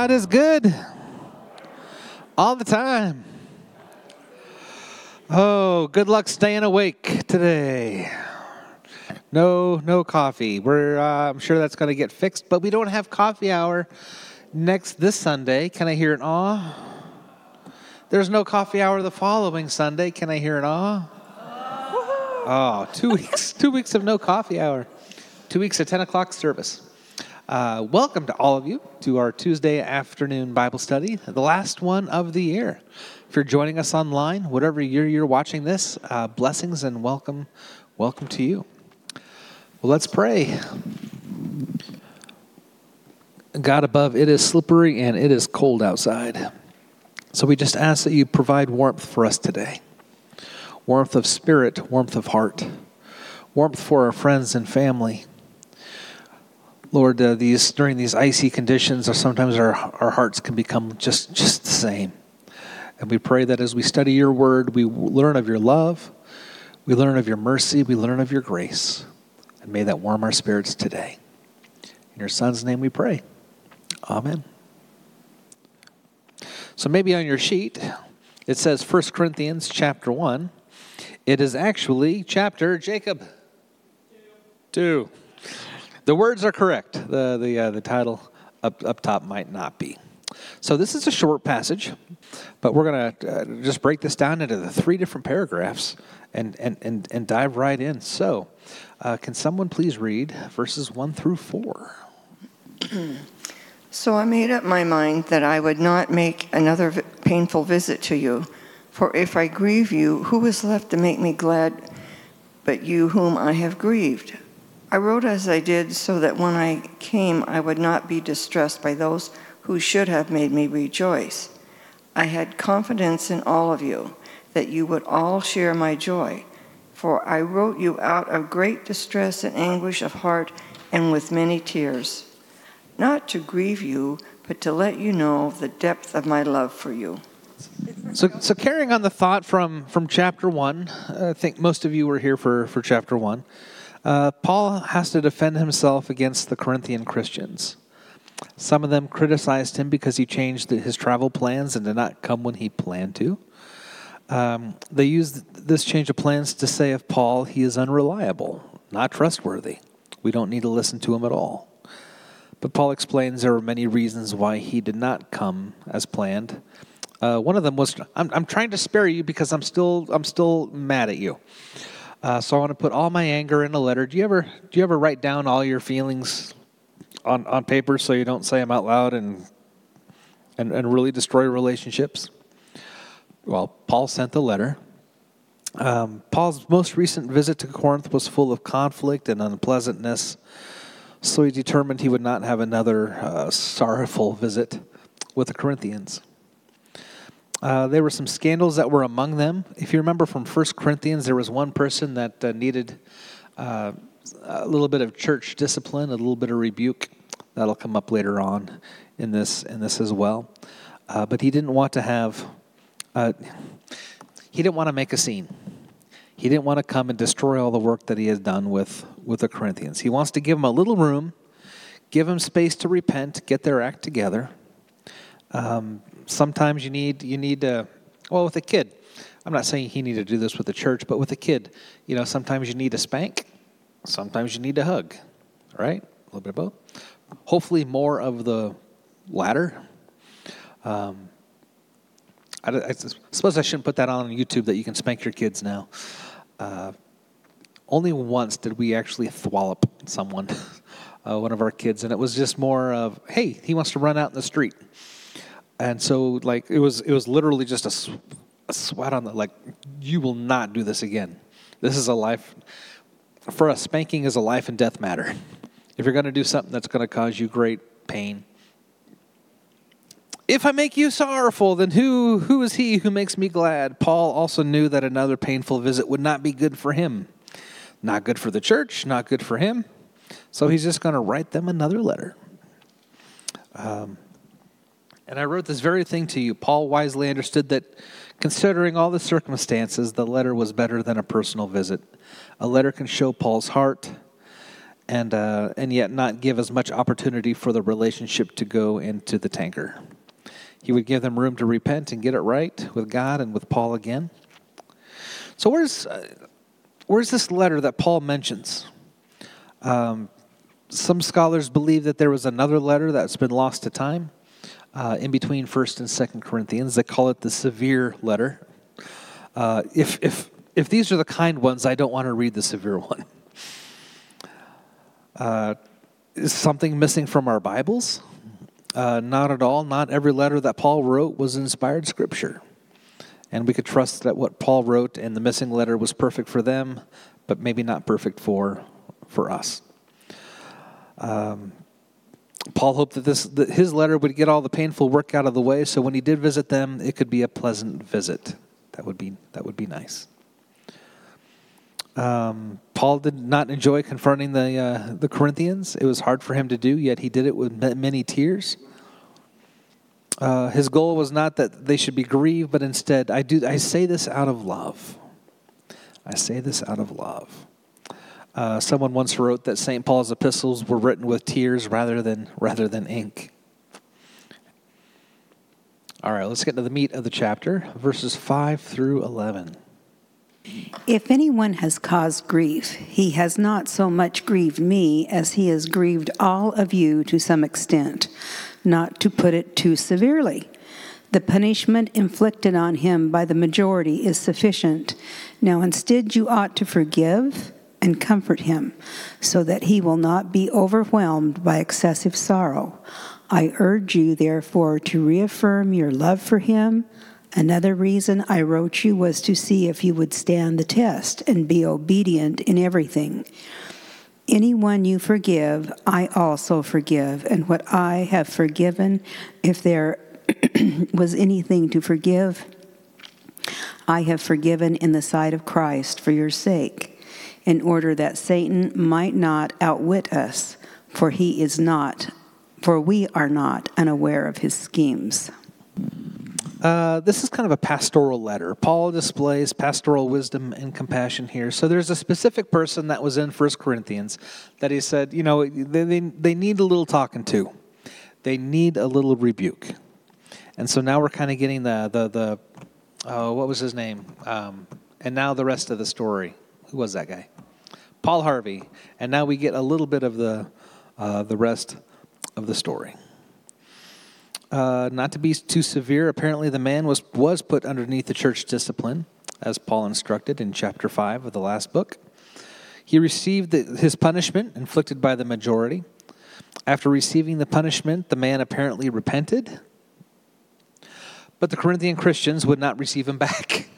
God is good all the time. Oh, good luck staying awake today. No, no coffee. We're uh, I'm sure that's going to get fixed, but we don't have coffee hour next this Sunday. Can I hear an awe? There's no coffee hour the following Sunday. Can I hear an awe? Oh, two weeks. two weeks of no coffee hour. Two weeks of 10 o'clock service. Uh, welcome to all of you to our Tuesday afternoon Bible study, the last one of the year. If you're joining us online, whatever year you're watching this, uh, blessings and welcome, welcome to you. Well, let's pray. God above, it is slippery and it is cold outside. So we just ask that you provide warmth for us today warmth of spirit, warmth of heart, warmth for our friends and family Lord, uh, these during these icy conditions, sometimes our our hearts can become just just the same. And we pray that as we study your word, we learn of your love, we learn of your mercy, we learn of your grace, and may that warm our spirits today. In your Son's name, we pray. Amen. So maybe on your sheet it says 1 Corinthians chapter 1. It is actually chapter Jacob 2. The words are correct. The, the, uh, the title up, up top might not be. So this is a short passage, but we're going to uh, just break this down into the three different paragraphs and, and, and, and dive right in. So, uh, can someone please read verses 1 through 4? so I made up my mind that I would not make another painful visit to you. For if I grieve you, who is left to make me glad but you whom I have grieved? I wrote as I did so that when I came, I would not be distressed by those who should have made me rejoice. I had confidence in all of you that you would all share my joy, for I wrote you out of great distress and anguish of heart and with many tears, not to grieve you, but to let you know the depth of my love for you. So, so carrying on the thought from, from chapter one, I think most of you were here for, for chapter one. Uh, Paul has to defend himself against the Corinthian Christians. Some of them criticized him because he changed his travel plans and did not come when he planned to. Um, they used this change of plans to say of Paul, he is unreliable, not trustworthy. We don't need to listen to him at all. But Paul explains there were many reasons why he did not come as planned. Uh, one of them was, I'm, I'm trying to spare you because I'm still, I'm still mad at you. Uh, so I want to put all my anger in a letter. Do you ever do you ever write down all your feelings on, on paper so you don't say them out loud and and, and really destroy relationships? Well, Paul sent the letter. Um, Paul's most recent visit to Corinth was full of conflict and unpleasantness, so he determined he would not have another uh, sorrowful visit with the Corinthians. Uh, there were some scandals that were among them. If you remember from 1 Corinthians, there was one person that uh, needed uh, a little bit of church discipline, a little bit of rebuke. That'll come up later on in this in this as well. Uh, but he didn't want to have. Uh, he didn't want to make a scene. He didn't want to come and destroy all the work that he has done with with the Corinthians. He wants to give them a little room, give them space to repent, get their act together. Um, sometimes you need you need to well with a kid i'm not saying he needed to do this with the church but with a kid you know sometimes you need to spank sometimes you need to hug right? A little bit of both. Hopefully more of the latter. Um, I, I, suppose i shouldn't put that on youtube that you can spank your kids now. Uh, only once did we actually thwallop someone uh, one of our kids and it was just more of hey he wants to run out in the street and so like it was it was literally just a, a sweat on the like you will not do this again. This is a life for us spanking is a life and death matter. If you're going to do something that's going to cause you great pain if i make you sorrowful then who who is he who makes me glad? Paul also knew that another painful visit would not be good for him. Not good for the church not good for him. So he's just going to write them another letter. Um, and I wrote this very thing to you. Paul wisely understood that considering all the circumstances, the letter was better than a personal visit. A letter can show Paul's heart and, uh, and yet not give as much opportunity for the relationship to go into the tanker. He would give them room to repent and get it right with God and with Paul again. So, where's, uh, where's this letter that Paul mentions? Um, some scholars believe that there was another letter that's been lost to time uh, in between First and Second Corinthians. They call it the severe letter. Uh, if if if these are the kind ones, I don't want to read the severe one. Uh, is something missing from our Bibles? Uh, not at all. Not every letter that Paul wrote was inspired scripture. And we could trust that what Paul wrote and the missing letter was perfect for them, but maybe not perfect for, for us. Um, Paul hoped that, this, that his letter would get all the painful work out of the way, so when he did visit them, it could be a pleasant visit. That would be, that would be nice. Um, Paul did not enjoy confronting the, uh, the Corinthians. It was hard for him to do, yet he did it with many tears. Uh, his goal was not that they should be grieved, but instead, I, do, I say this out of love. I say this out of love. Uh, someone once wrote that St. Paul's epistles were written with tears rather than, rather than ink. All right, let's get to the meat of the chapter, verses 5 through 11. If anyone has caused grief, he has not so much grieved me as he has grieved all of you to some extent, not to put it too severely. The punishment inflicted on him by the majority is sufficient. Now, instead, you ought to forgive and comfort him, so that he will not be overwhelmed by excessive sorrow. I urge you, therefore, to reaffirm your love for him Another reason I wrote you was to see if you would stand the test and be obedient in everything. Anyone you forgive, I also forgive. And what I have forgiven, if there was anything to forgive, I have forgiven in the sight of Christ for your sake, in order that Satan might not outwit us, for he is not, for we are not unaware of his schemes. Uh, this is kind of a pastoral letter. Paul displays pastoral wisdom and compassion here. So there's a specific person that was in First Corinthians that he said, you know, they, they, they need a little talking to. They need a little rebuke. And so now we're kind of getting the, the, the oh, what was his name? Um, and now the rest of the story. Who was that guy? Paul Harvey. And now we get a little bit of the, uh, the rest of the story. Uh, not to be too severe, apparently the man was, was put underneath the church discipline, as Paul instructed in chapter 5 of the last book. He received the, his punishment inflicted by the majority. After receiving the punishment, the man apparently repented, but the Corinthian Christians would not receive him back.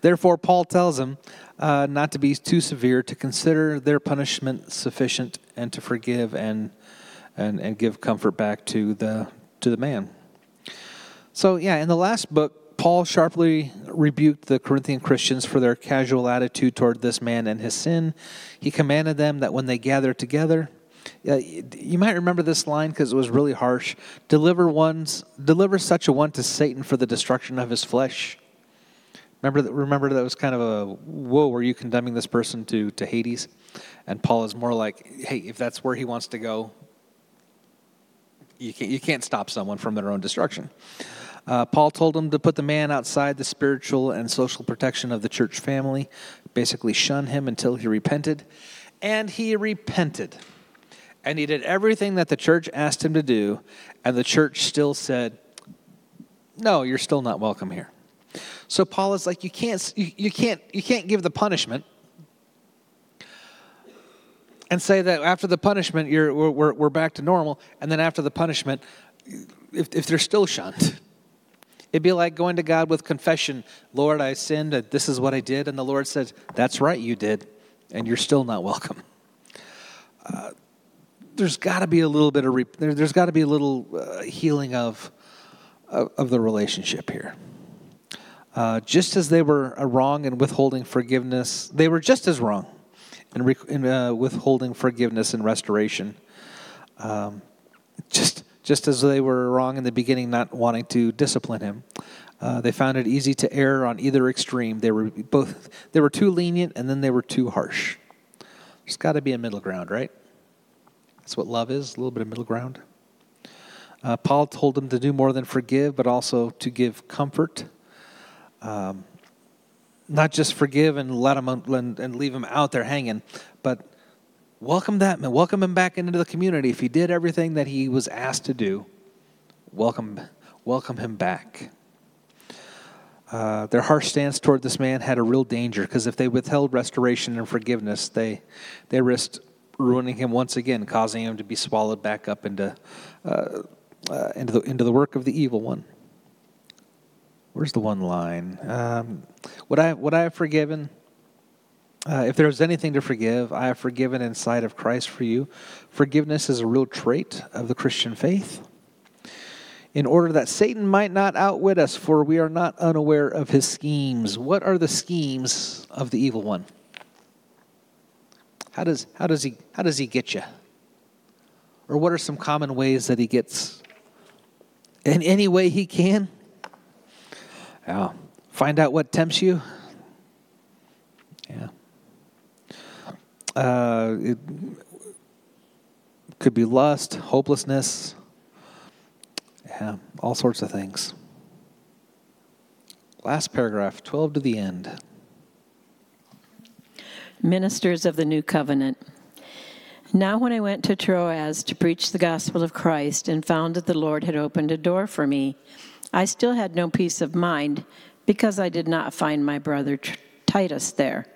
Therefore, Paul tells them uh, not to be too severe, to consider their punishment sufficient, and to forgive and and, and give comfort back to the to the man. So yeah, in the last book, Paul sharply rebuked the Corinthian Christians for their casual attitude toward this man and his sin. He commanded them that when they gather together, uh, you might remember this line because it was really harsh. Deliver ones, deliver such a one to Satan for the destruction of his flesh. Remember that. Remember that was kind of a whoa. Were you condemning this person to to Hades? And Paul is more like, hey, if that's where he wants to go, you can't, you can't stop someone from their own destruction. Uh, Paul told him to put the man outside the spiritual and social protection of the church family, basically shun him until he repented. And he repented. And he did everything that the church asked him to do, and the church still said, No, you're still not welcome here. So Paul is like, you can't, you, you can't, you can't give the punishment and say that after the punishment, you're, we're, we're back to normal, and then after the punishment, if, if they're still shunned, it'd be like going to God with confession Lord, I sinned, this is what I did. And the Lord says, That's right, you did, and you're still not welcome. Uh, there's got to be a little bit of, re- there, has got to be a little uh, healing of, of, of, the relationship here. Uh, just as they were wrong in withholding forgiveness, they were just as wrong in, rec- and uh, withholding forgiveness and restoration. Um, just just as they were wrong in the beginning, not wanting to discipline him. Uh, they found it easy to err on either extreme. They were both they were too lenient, and then they were too harsh. There's got to be a middle ground, right? That's what love is, a little bit of middle ground. Uh, Paul told them to do more than forgive, but also to give comfort. Um, not just forgive and let them and, and leave them out there hanging, but welcome that man, welcome him back into the community. If he did everything that he was asked to do, welcome, welcome him back. Uh, their harsh stance toward this man had a real danger because if they withheld restoration and forgiveness, they they risked ruining him once again, causing him to be swallowed back up into uh, uh, into the into the work of the evil one. Where's the one line? Um, what I what I have forgiven. Uh, if there is anything to forgive, I have forgiven in sight of Christ for you. Forgiveness is a real trait of the Christian faith. In order that Satan might not outwit us, for we are not unaware of his schemes. What are the schemes of the evil one? How does, how does, he, how does he get you? Or what are some common ways that he gets in any way he can? Yeah. Find out what tempts you. Yeah. Uh, it could be lust, hopelessness. Yeah, all sorts of things. Last paragraph, 12 to the end. Ministers of the New Covenant. Now, when I went to Troas to preach the gospel of Christ and found that the Lord had opened a door for me, I still had no peace of mind because I did not find my brother Titus there.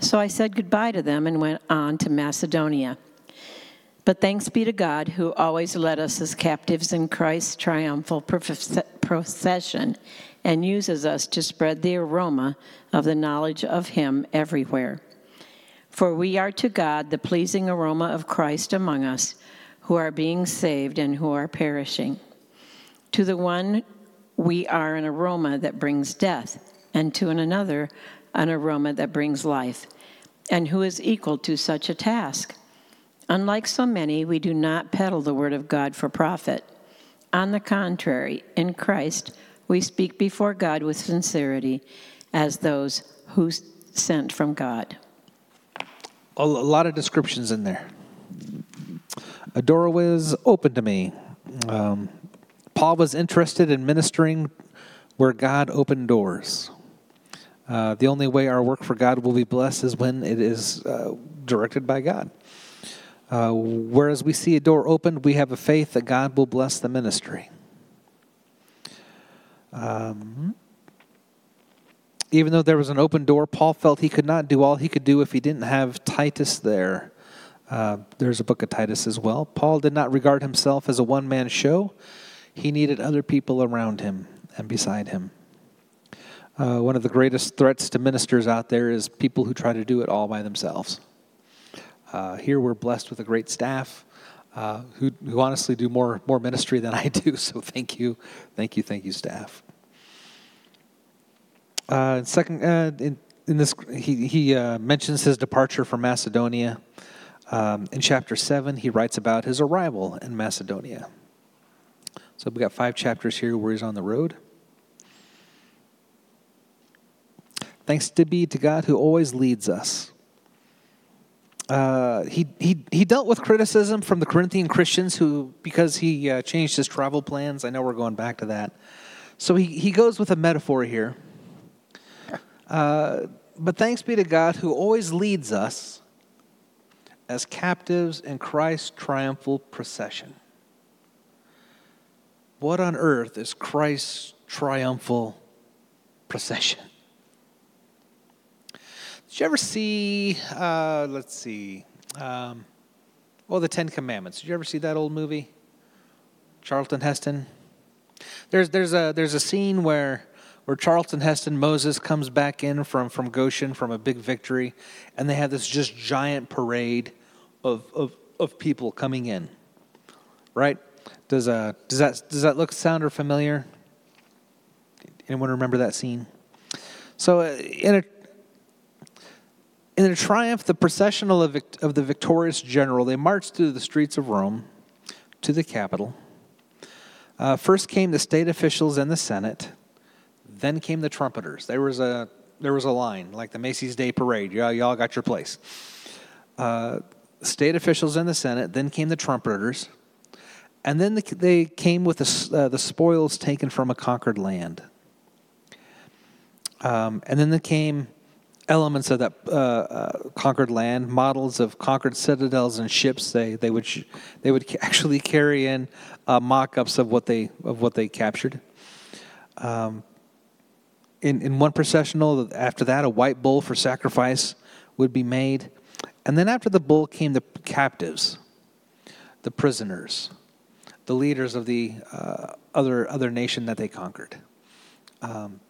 So I said goodbye to them and went on to Macedonia. But thanks be to God who always led us as captives in Christ's triumphal procession and uses us to spread the aroma of the knowledge of Him everywhere. For we are to God the pleasing aroma of Christ among us, who are being saved and who are perishing. To the one, we are an aroma that brings death, and to another, an aroma that brings life. And who is equal to such a task? Unlike so many, we do not peddle the word of God for profit. On the contrary, in Christ, we speak before God with sincerity as those who sent from God a lot of descriptions in there. A door was open to me. Um, Paul was interested in ministering where God opened doors. Uh, the only way our work for God will be blessed is when it is uh, directed by God. Uh, whereas we see a door opened, we have a faith that God will bless the ministry. Um, even though there was an open door, Paul felt he could not do all he could do if he didn't have Titus there. Uh, there's a book of Titus as well. Paul did not regard himself as a one man show, he needed other people around him and beside him. Uh, one of the greatest threats to ministers out there is people who try to do it all by themselves. Uh, here we're blessed with a great staff. Uh, who, who honestly do more more ministry than I do. So thank you, thank you, thank you, staff. Uh, second, uh, in, in, this, he, he uh, mentions his departure from Macedonia. Um, in chapter 7, he writes about his arrival in Macedonia. So we've got five chapters here where he's on the road. Thanks to be to God who always leads us. Uh, he, he, he dealt with criticism from the Corinthian Christians who, because he uh, changed his travel plans, I know we're going back to that. So he, he goes with a metaphor here. Uh, but thanks be to God who always leads us as captives in Christ's triumphal procession. What on earth is Christ's triumphal procession? Did you ever see, uh, let's see, um, well, the Ten Commandments. Did you ever see that old movie? Charlton Heston? There's, there's, a, there's a scene where where Charlton Heston Moses comes back in from, from Goshen from a big victory, and they have this just giant parade of, of, of people coming in. Right? Does, uh, does, that, does that look sound or familiar? Anyone remember that scene? So, uh, in a in a triumph, the processional of, of the victorious general, they marched through the streets of Rome to the Capitol. Uh, first came the state officials and the Senate. Then came the trumpeters. There was a there was a line like the Macy's Day Parade. Y'all, y'all got your place. uh, state officials and the Senate, then came the trumpeters, and then the, they came with the, uh, the spoils taken from a conquered land. Um, and then there came elements of that uh, uh, conquered land, models of conquered citadels and ships. They they would sh- they would actually carry in uh, mock-ups of what they of what they captured. Um, in in one processional, after that, a white bull for sacrifice would be made, and then after the bull came the captives, the prisoners, the leaders of the uh, other other nation that they conquered. Um,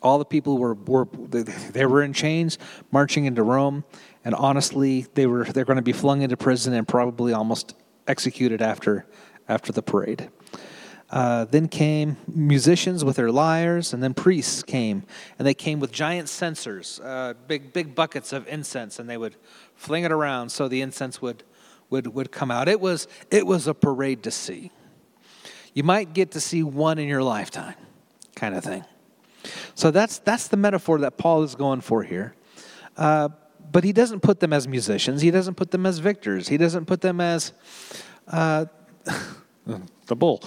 all the people were, were they, they were in chains marching into Rome, and honestly, they were they're going to be flung into prison and probably almost executed after after the parade. Uh, then came musicians with their lyres, and then priests came, and they came with giant censers, uh, big big buckets of incense, and they would fling it around so the incense would would would come out. It was it was a parade to see. You might get to see one in your lifetime, kind of thing. So that's that's the metaphor that Paul is going for here. Uh, but he doesn't put them as musicians. He doesn't put them as victors. He doesn't put them as uh, the bull.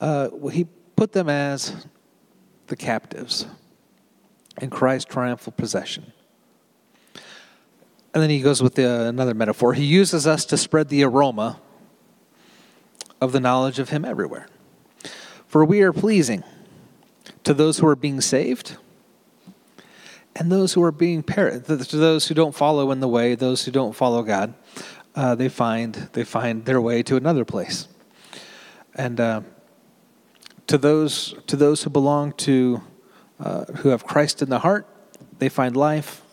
Uh, he put them as the captives in Christ's triumphal possession. And then he goes with the, another metaphor. He uses us to spread the aroma of the knowledge of him everywhere. For we are pleasing to those who are being saved and those who are being perished, to those who don't follow in the way, those who don't follow God, uh, they find they find their way to another place. And uh, to those to those who belong to uh, who have Christ in the heart, they find life.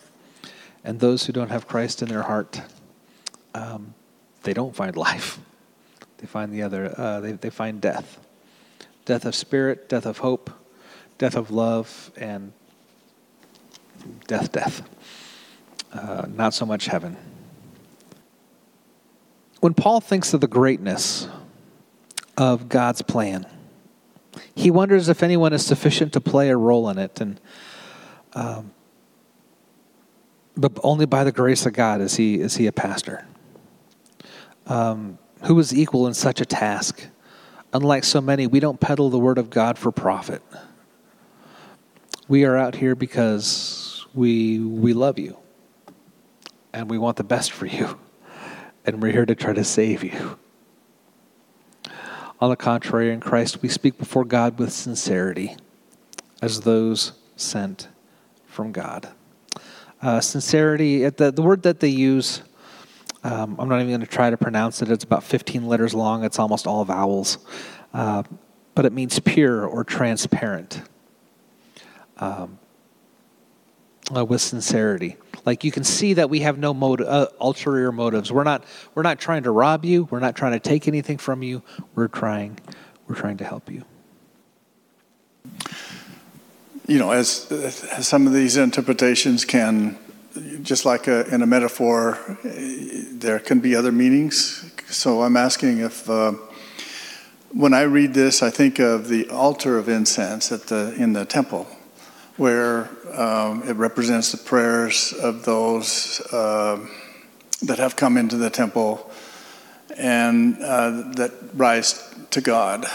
And those who don't have Christ in their heart, um, they don't find life. They find the other. Uh, they they find death, death of spirit, death of hope death of love, and death, death. Uh, not so much heaven. When Paul thinks of the greatness of God's plan, he wonders if anyone is sufficient to play a role in it, and um, but only by the grace of God is he is he a pastor. Um, who is equal in such a task? Unlike so many, we don't peddle the word of God for profit. We are out here because we we love you and we want the best for you and we're here to try to save you. On the contrary, in Christ we speak before God with sincerity as those sent from God. Uh, sincerity, the, the word that they use, um, I'm not even going to try to pronounce it. It's about 15 letters long, it's almost all vowels. Uh, but it means pure or transparent um, uh, with sincerity. Like you can see that we have no motive, uh, ulterior motives. We're not we're not trying to rob you. We're not trying to take anything from you. We're trying we're trying to help you. You know, as, as some of these interpretations can, just like a, in a metaphor, there can be other meanings. So I'm asking if. Uh, when I read this, I think of the altar of incense at the, in the temple where um, it represents the prayers of those uh, that have come into the temple and uh, that rise to God,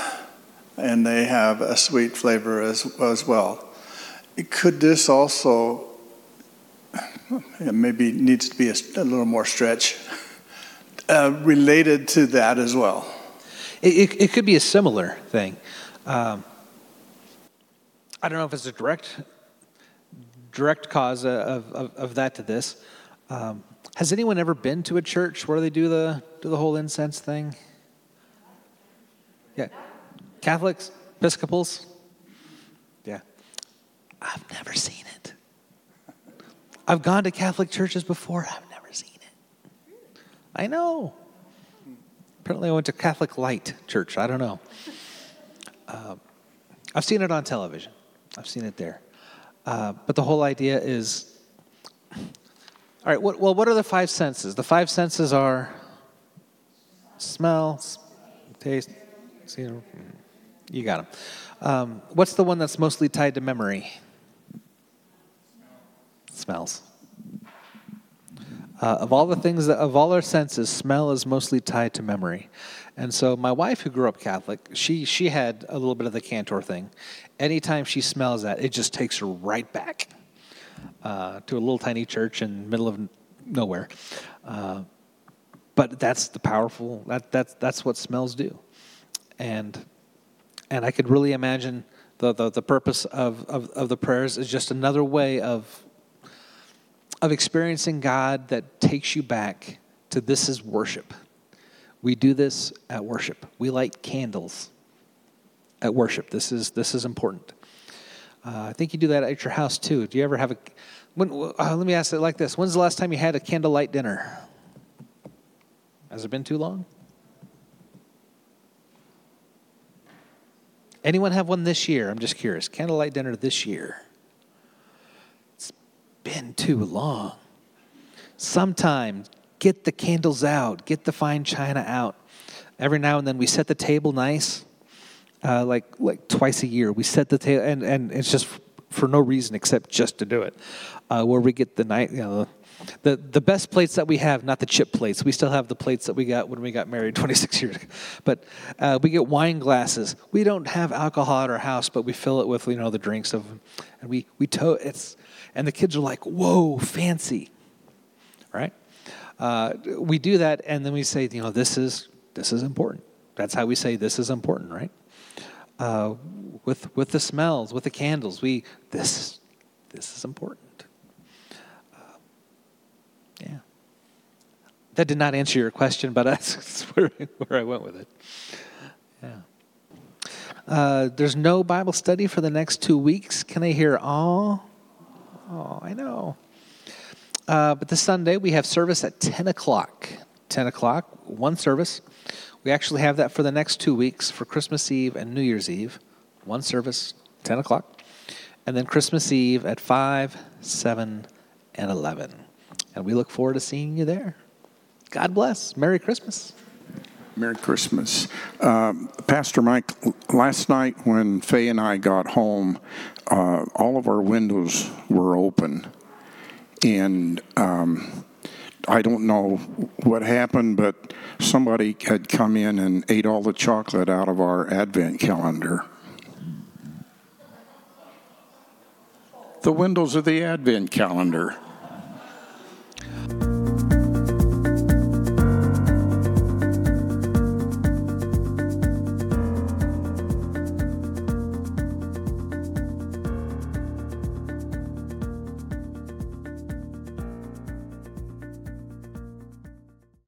and they have a sweet flavor as, as well. Could this also, maybe needs to be a, a little more stretch, uh, related to that as well? It, it, it, could be a similar thing. Um, I don't know if it's a direct direct cause of, of, of that to this. Um, has anyone ever been to a church where they do the do the whole incense thing? Yeah, Catholics, Episcopals. I've never seen it. I've gone to Catholic churches before. I've never seen it. I know. Apparently, I went to Catholic Light Church. I don't know. Um, I've seen it on television. I've seen it there. Uh, but the whole idea is all right, what, well, what are the five senses? The five senses are smell, taste, see, you got them. Um, what's the one that's mostly tied to memory? Smells. Uh, of all the things that, of all our senses, smell is mostly tied to memory. And so, my wife, who grew up Catholic, she she had a little bit of the cantor thing. Anytime she smells that, it just takes her right back uh, to a little tiny church in the middle of nowhere. Uh, but that's the powerful. That that's that's what smells do, and and I could really imagine the the, the purpose of, of of the prayers is just another way of of experiencing God that takes you back to this is worship. We do this at worship. We light candles at worship. This is this is important. Uh, I think you do that at your house too. Do you ever have a? When, uh, let me ask it like this: When's the last time you had a candlelight dinner? Has it been too long? Anyone have one this year? I'm just curious. Candlelight dinner this year. Been too long. Sometimes get the candles out, get the fine china out. Every now and then we set the table nice, uh, like like twice a year. We set the table, and, and it's just for no reason except just to do it. Uh, where we get the night, you know, the the best plates that we have, not the chip plates. We still have the plates that we got when we got married 26 years ago. But uh, we get wine glasses. We don't have alcohol at our house, but we fill it with you know the drinks of, them. and we we to it's, and the kids are like, whoa, fancy, right? Uh, we do that, and then we say, you know, this is this is important. That's how we say this is important, right? Uh, with with the smells, with the candles, we this this is important. Uh, yeah. That did not answer your question, but that's where, where I went with it. Yeah. Uh, there's no Bible study for the next two weeks. Can I hear all? Oh, I know. Uh, but this Sunday, we have service at 10 o'clock. 10 o'clock, one service. We actually have that for the next two weeks for Christmas Eve and New Year's Eve. One service, 10 o'clock. And then Christmas Eve at 5, 7, and 11. And we look forward to seeing you there. God bless. Merry Christmas. Merry Christmas. Um, Pastor Mike, last night when Faye and I got home, uh, all of our windows were open. And um, I don't know what happened, but somebody had come in and ate all the chocolate out of our advent calendar. The windows of the advent calendar.